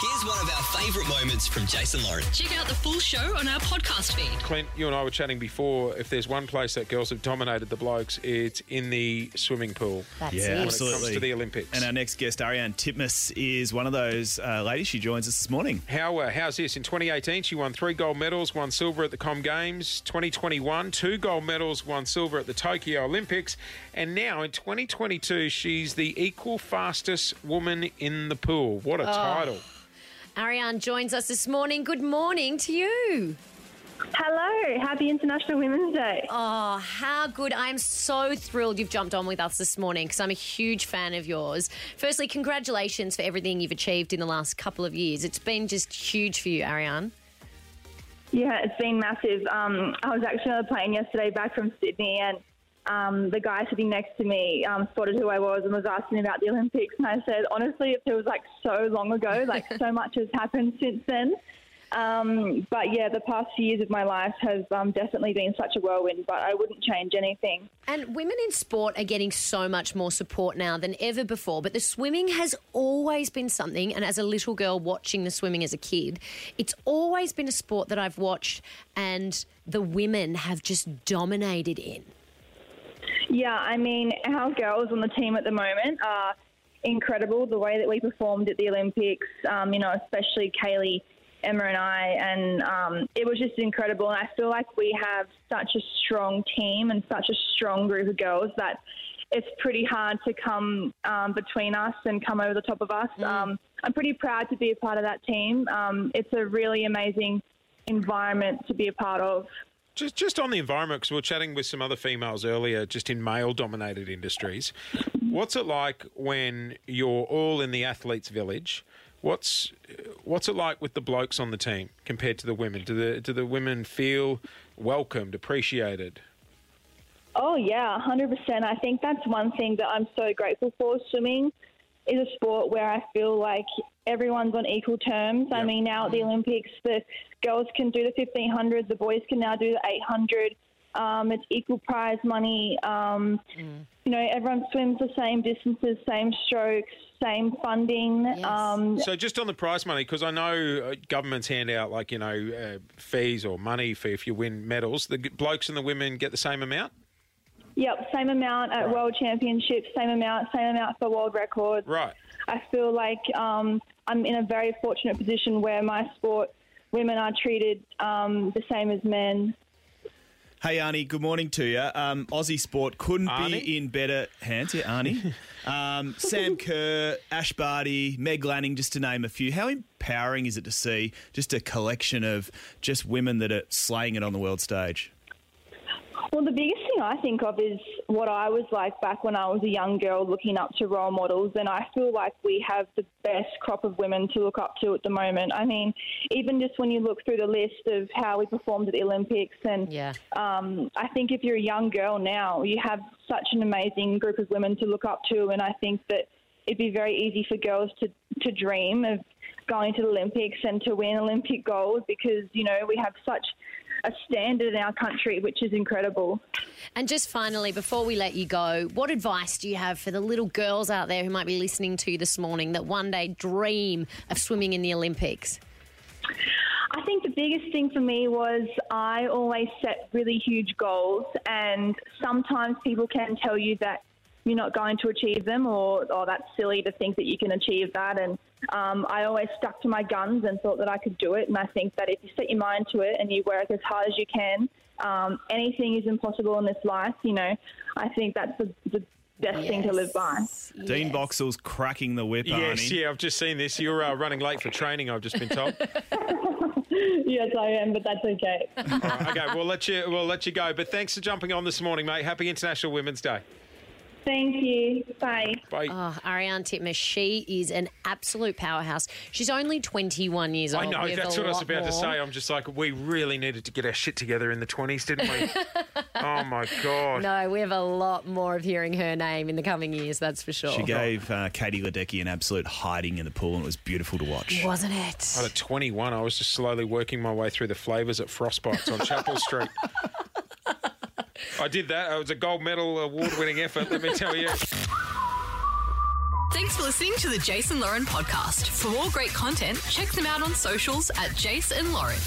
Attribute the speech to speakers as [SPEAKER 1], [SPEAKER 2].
[SPEAKER 1] Here's one of our favourite moments from Jason Lauren.
[SPEAKER 2] Check out the full show on our podcast feed.
[SPEAKER 3] Clint, you and I were chatting before. If there's one place that girls have dominated the blokes, it's in the swimming pool.
[SPEAKER 4] That's
[SPEAKER 5] Yeah,
[SPEAKER 4] it.
[SPEAKER 3] When it
[SPEAKER 5] absolutely.
[SPEAKER 3] comes to the Olympics.
[SPEAKER 5] And our next guest, Ariane Titmus, is one of those uh, ladies. She joins us this morning.
[SPEAKER 3] How uh, how's this? In 2018, she won three gold medals, won silver at the Com Games. 2021, two gold medals, won silver at the Tokyo Olympics, and now in 2022, she's the equal fastest woman in the pool. What a title!
[SPEAKER 4] Ariane joins us this morning. Good morning to you.
[SPEAKER 6] Hello, happy International Women's Day.
[SPEAKER 4] Oh, how good. I'm so thrilled you've jumped on with us this morning because I'm a huge fan of yours. Firstly, congratulations for everything you've achieved in the last couple of years. It's been just huge for you, Ariane.
[SPEAKER 6] Yeah, it's been massive. Um, I was actually on a plane yesterday back from Sydney, and um, the guy sitting next to me um, spotted who I was and was asking about the Olympics. And I said, honestly, it feels like so long ago, like so much has happened since then. Um, but yeah, the past few years of my life has um, definitely been such a whirlwind, but I wouldn't change anything.
[SPEAKER 4] And women in sport are getting so much more support now than ever before. But the swimming has always been something, and as a little girl watching the swimming as a kid, it's always been a sport that I've watched and the women have just dominated in.
[SPEAKER 6] Yeah, I mean, our girls on the team at the moment are incredible. The way that we performed at the Olympics, um, you know, especially Kaylee, Emma, and I, and um, it was just incredible. And I feel like we have such a strong team and such a strong group of girls that it's pretty hard to come um, between us and come over the top of us. Um, I'm pretty proud to be a part of that team. Um, it's a really amazing environment to be a part of.
[SPEAKER 3] Just just on the environment, because we were chatting with some other females earlier, just in male-dominated industries. What's it like when you're all in the athletes' village? What's what's it like with the blokes on the team compared to the women? Do the do the women feel welcomed, appreciated?
[SPEAKER 6] Oh yeah, hundred percent. I think that's one thing that I'm so grateful for. Swimming is a sport where I feel like everyone's on equal terms. I mean, now at the Olympics, the girls can do the fifteen hundred, the boys can now do the eight hundred. Um, it's equal prize money. Um, You know, everyone swims the same distances, same strokes, same funding.
[SPEAKER 4] Yes.
[SPEAKER 6] Um,
[SPEAKER 3] So just on the prize money, because I know uh, governments hand out like you know uh, fees or money for if you win medals. The blokes and the women get the same amount,
[SPEAKER 6] Yep, same amount at
[SPEAKER 3] Right.
[SPEAKER 6] World Championships, same amount, same amount for world records.
[SPEAKER 3] right?
[SPEAKER 6] I feel like um, I'm in a very fortunate position where my sport, women are treated um, the same as men.
[SPEAKER 5] Hey, Arnie, good morning to you. Um, Aussie sport couldn't
[SPEAKER 3] Arnie?
[SPEAKER 5] be in better hands. Yeah, Arnie. um, Sam Kerr, Ash Barty, Meg Lanning, just to name a few. How empowering is it to see just a collection of just women that are slaying it on the world stage?
[SPEAKER 6] Well, the biggest thing I think of is what I was like back when I was a young girl looking up to role models, and I feel like we have the best crop of women to look up to at the moment. I mean, even just when you look through the list of how we performed at the Olympics, and
[SPEAKER 4] Yeah.
[SPEAKER 6] um, I think if you're a young girl now, you have such an amazing group of women to look up to, and I think that it'd be very easy for girls to, to dream of going to the Olympics and to win Olympic gold because, you know, we have such a standard in our country, which is incredible.
[SPEAKER 4] And just finally, before we let you go, what advice do you have for the little girls out there who might be listening to you this morning that one day dream of swimming in the Olympics?
[SPEAKER 6] I think the biggest thing for me was I always set really huge goals, and sometimes people can tell you that you're not going to achieve them, or oh, that's silly to think that you can achieve that. And um, I always stuck to my guns and thought that I could do it. And I think that if you set your mind to it and you work as hard as you can, um, anything is impossible in this life. You know, I think that's the, the best thing to live by.
[SPEAKER 5] Dean
[SPEAKER 4] Yes.
[SPEAKER 5] Boxall's cracking the whip,
[SPEAKER 3] Yes,
[SPEAKER 5] Arnie.
[SPEAKER 3] yeah, I've just seen this. You're uh, running late for training. I've just been told.
[SPEAKER 6] yes, I am, but that's okay.
[SPEAKER 3] All right, okay, we'll let you we'll let you go. But thanks for jumping on this morning, mate. Happy International Women's Day.
[SPEAKER 6] Thank you. Bye.
[SPEAKER 3] Bye.
[SPEAKER 4] Oh, Ariane Titmus, she is an absolute powerhouse. She's only 21 years old.
[SPEAKER 3] I know,
[SPEAKER 4] We have
[SPEAKER 3] that's
[SPEAKER 4] a
[SPEAKER 3] what I was
[SPEAKER 4] lot
[SPEAKER 3] about to
[SPEAKER 4] more.
[SPEAKER 3] say. I'm just like, we really needed to get our shit together in the 20s, didn't we? oh, my God.
[SPEAKER 4] No, we have a lot more of hearing her name in the coming years, that's for sure.
[SPEAKER 5] She gave uh, Katie Ledecky an absolute hiding in the pool, and it was beautiful to watch.
[SPEAKER 4] Wasn't it?
[SPEAKER 3] At 21, I was just slowly working my way through the flavours at Frostbites on Chapel Street. I did that. It was a gold medal award winning effort, let me tell you.
[SPEAKER 2] Thanks for listening to the Jason Lauren podcast. For more great content, check them out on socials at Jason Lauren.